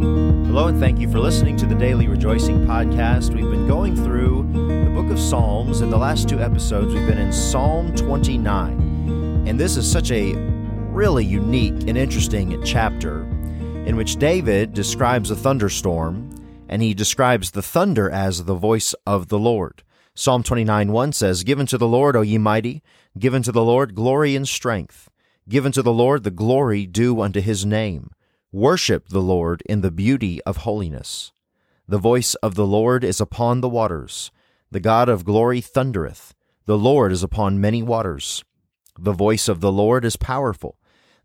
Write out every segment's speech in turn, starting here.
Hello, and thank you for listening to the Daily Rejoicing Podcast. We've been going through the book of Psalms. In the last two episodes, we've been in Psalm 29. And this is such a really unique and interesting chapter in which David describes a thunderstorm, and he describes the thunder as the voice of the Lord. Psalm 29 1 says, Give unto the Lord, O ye mighty, give unto the Lord glory and strength. Give unto the Lord the glory due unto his name. Worship the Lord in the beauty of holiness. The voice of the Lord is upon the waters. The God of glory thundereth. The Lord is upon many waters. The voice of the Lord is powerful.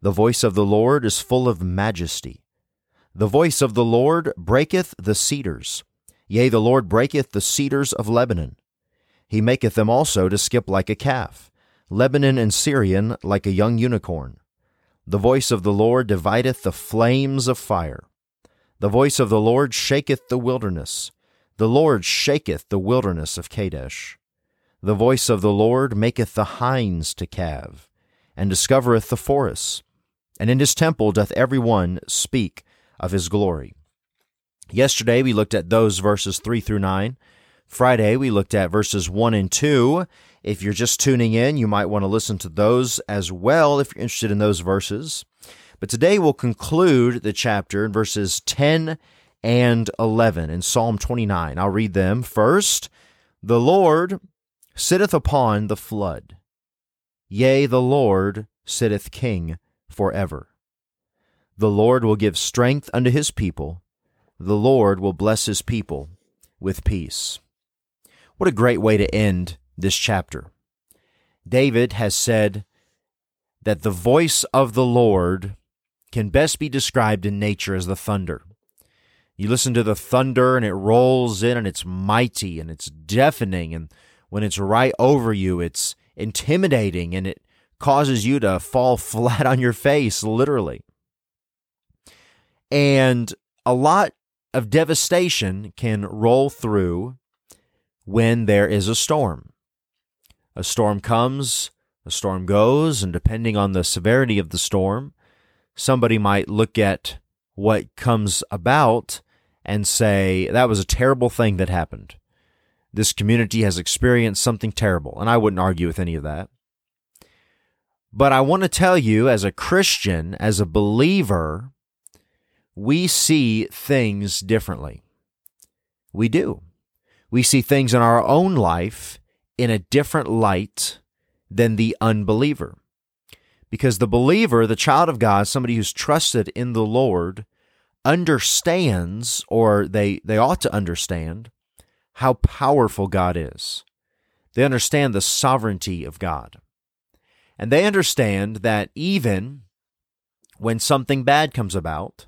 The voice of the Lord is full of majesty. The voice of the Lord breaketh the cedars. Yea, the Lord breaketh the cedars of Lebanon. He maketh them also to skip like a calf, Lebanon and Sirion like a young unicorn. The voice of the Lord divideth the flames of fire. The voice of the Lord shaketh the wilderness. The Lord shaketh the wilderness of Kadesh. The voice of the Lord maketh the hinds to calve, and discovereth the forests. And in his temple doth every one speak of his glory. Yesterday we looked at those verses 3 through 9. Friday we looked at verses 1 and 2, if you're just tuning in, you might want to listen to those as well if you're interested in those verses. But today we'll conclude the chapter in verses 10 and 11 in Psalm 29. I'll read them first. The Lord sitteth upon the flood. Yea, the Lord sitteth king forever. The Lord will give strength unto his people. The Lord will bless his people with peace. What a great way to end this chapter. David has said that the voice of the Lord can best be described in nature as the thunder. You listen to the thunder and it rolls in and it's mighty and it's deafening. And when it's right over you, it's intimidating and it causes you to fall flat on your face, literally. And a lot of devastation can roll through when there is a storm. A storm comes, a storm goes, and depending on the severity of the storm, somebody might look at what comes about and say, that was a terrible thing that happened. This community has experienced something terrible, and I wouldn't argue with any of that. But I want to tell you, as a Christian, as a believer, we see things differently. We do. We see things in our own life in a different light than the unbeliever. Because the believer, the child of God, somebody who's trusted in the Lord, understands, or they, they ought to understand, how powerful God is. They understand the sovereignty of God. And they understand that even when something bad comes about,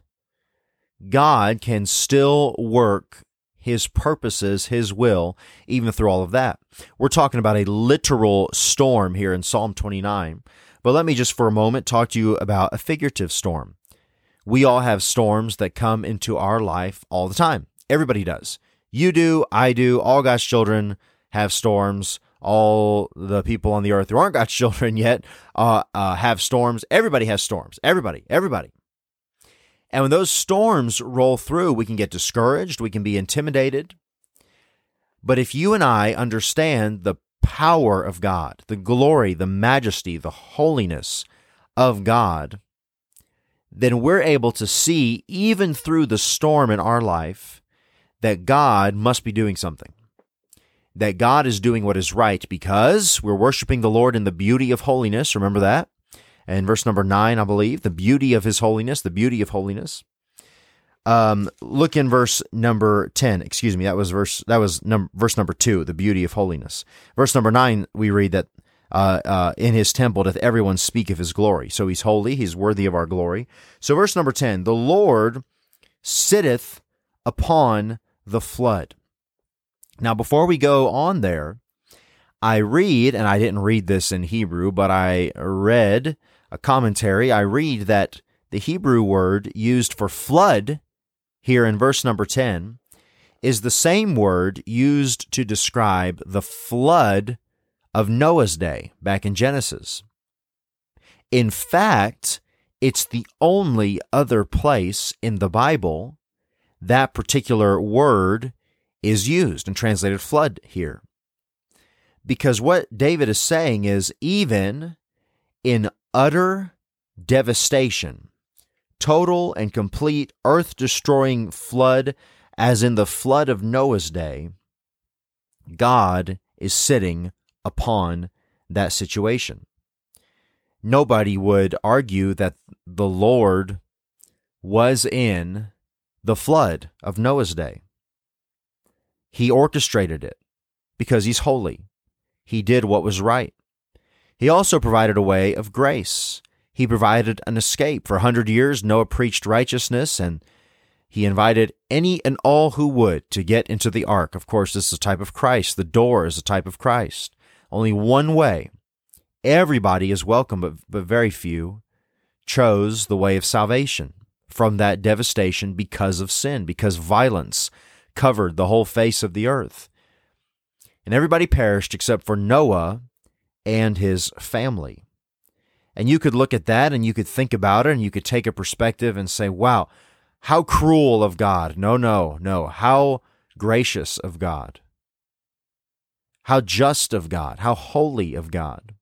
God can still work his purposes, his will, even through all of that. We're talking about a literal storm here in Psalm 29. But let me just for a moment talk to you about a figurative storm. We all have storms that come into our life all the time. Everybody does. You do, I do, all God's children have storms. All the people on the earth who aren't God's children yet uh, uh, have storms. Everybody has storms. Everybody, everybody. And when those storms roll through, we can get discouraged, we can be intimidated. But if you and I understand the power of God, the glory, the majesty, the holiness of God, then we're able to see, even through the storm in our life, that God must be doing something. That God is doing what is right because we're worshiping the Lord in the beauty of holiness. Remember that? And verse number nine, I believe, the beauty of his holiness, the beauty of holiness. Um, look in verse number 10, excuse me, that was verse, that was num- verse number two, the beauty of holiness. Verse number nine, we read that, uh, uh, in his temple doth everyone speak of his glory. So he's holy, he's worthy of our glory. So verse number 10, the Lord sitteth upon the flood. Now, before we go on there, I read, and I didn't read this in Hebrew, but I read a commentary, I read that the Hebrew word used for flood here in verse number 10 is the same word used to describe the flood of Noah's day back in Genesis. In fact, it's the only other place in the Bible that particular word is used and translated flood here. Because what David is saying is even in utter devastation, total and complete earth destroying flood, as in the flood of Noah's day, God is sitting upon that situation. Nobody would argue that the Lord was in the flood of Noah's day. He orchestrated it because he's holy. He did what was right. He also provided a way of grace. He provided an escape. For a hundred years, Noah preached righteousness and he invited any and all who would to get into the ark. Of course, this is a type of Christ. The door is a type of Christ. Only one way. Everybody is welcome, but, but very few chose the way of salvation from that devastation because of sin, because violence covered the whole face of the earth and everybody perished except for Noah and his family. And you could look at that and you could think about it and you could take a perspective and say, wow, how cruel of God. No, no, no. How gracious of God. How just of God. How holy of God.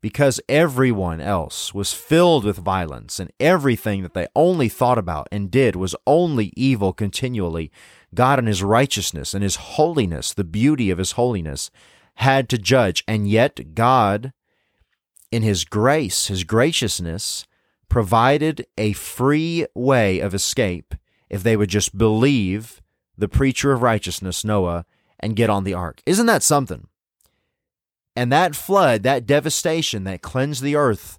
Because everyone else was filled with violence and everything that they only thought about and did was only evil continually. God and his righteousness and his holiness, the beauty of his holiness, had to judge. And yet, God, in his grace, his graciousness, provided a free way of escape if they would just believe the preacher of righteousness, Noah, and get on the ark. Isn't that something? And that flood, that devastation that cleansed the earth,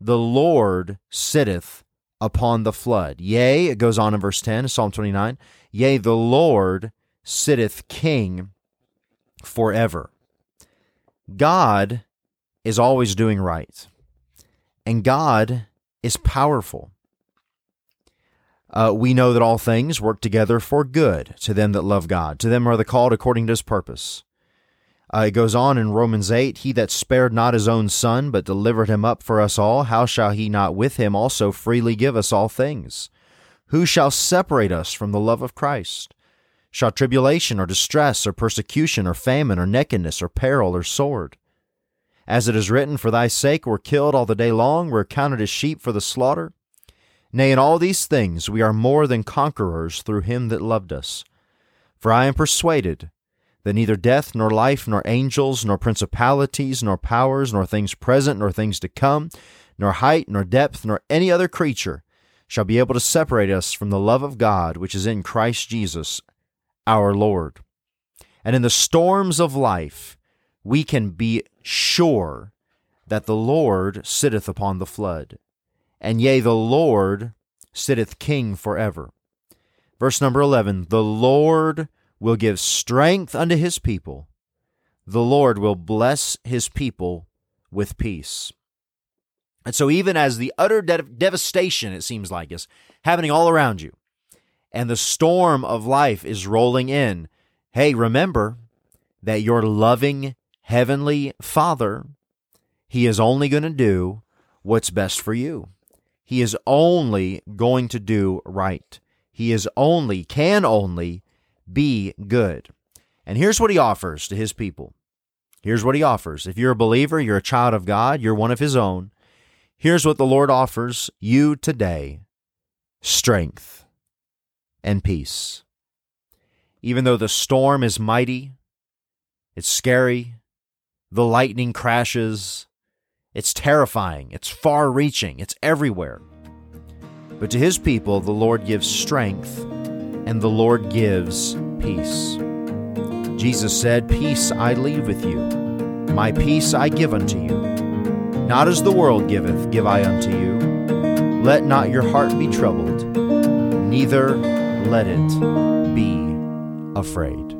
the Lord sitteth upon the flood. Yea, it goes on in verse 10, Psalm 29. Yea, the Lord sitteth king forever. God is always doing right, and God is powerful. Uh, we know that all things work together for good to them that love God, to them are the called according to his purpose. Uh, it goes on in Romans 8 He that spared not his own son, but delivered him up for us all, how shall he not with him also freely give us all things? Who shall separate us from the love of Christ? Shall tribulation or distress or persecution or famine or nakedness or peril or sword? As it is written, For thy sake we're killed all the day long, we're counted as sheep for the slaughter. Nay, in all these things we are more than conquerors through him that loved us. For I am persuaded that neither death, nor life, nor angels, nor principalities, nor powers, nor things present, nor things to come, nor height, nor depth, nor any other creature shall be able to separate us from the love of God which is in Christ Jesus our Lord. And in the storms of life, we can be sure that the Lord sitteth upon the flood. And yea, the Lord sitteth king forever. Verse number 11 The Lord will give strength unto his people. The Lord will bless his people with peace. And so, even as the utter de- devastation, it seems like, is happening all around you, and the storm of life is rolling in, hey, remember that your loving heavenly Father, He is only going to do what's best for you. He is only going to do right. He is only, can only be good. And here's what he offers to his people. Here's what he offers. If you're a believer, you're a child of God, you're one of his own. Here's what the Lord offers you today strength and peace. Even though the storm is mighty, it's scary, the lightning crashes, it's terrifying, it's far reaching, it's everywhere. But to his people, the Lord gives strength and the Lord gives peace. Jesus said, Peace I leave with you, my peace I give unto you. Not as the world giveth, give I unto you. Let not your heart be troubled, neither let it be afraid.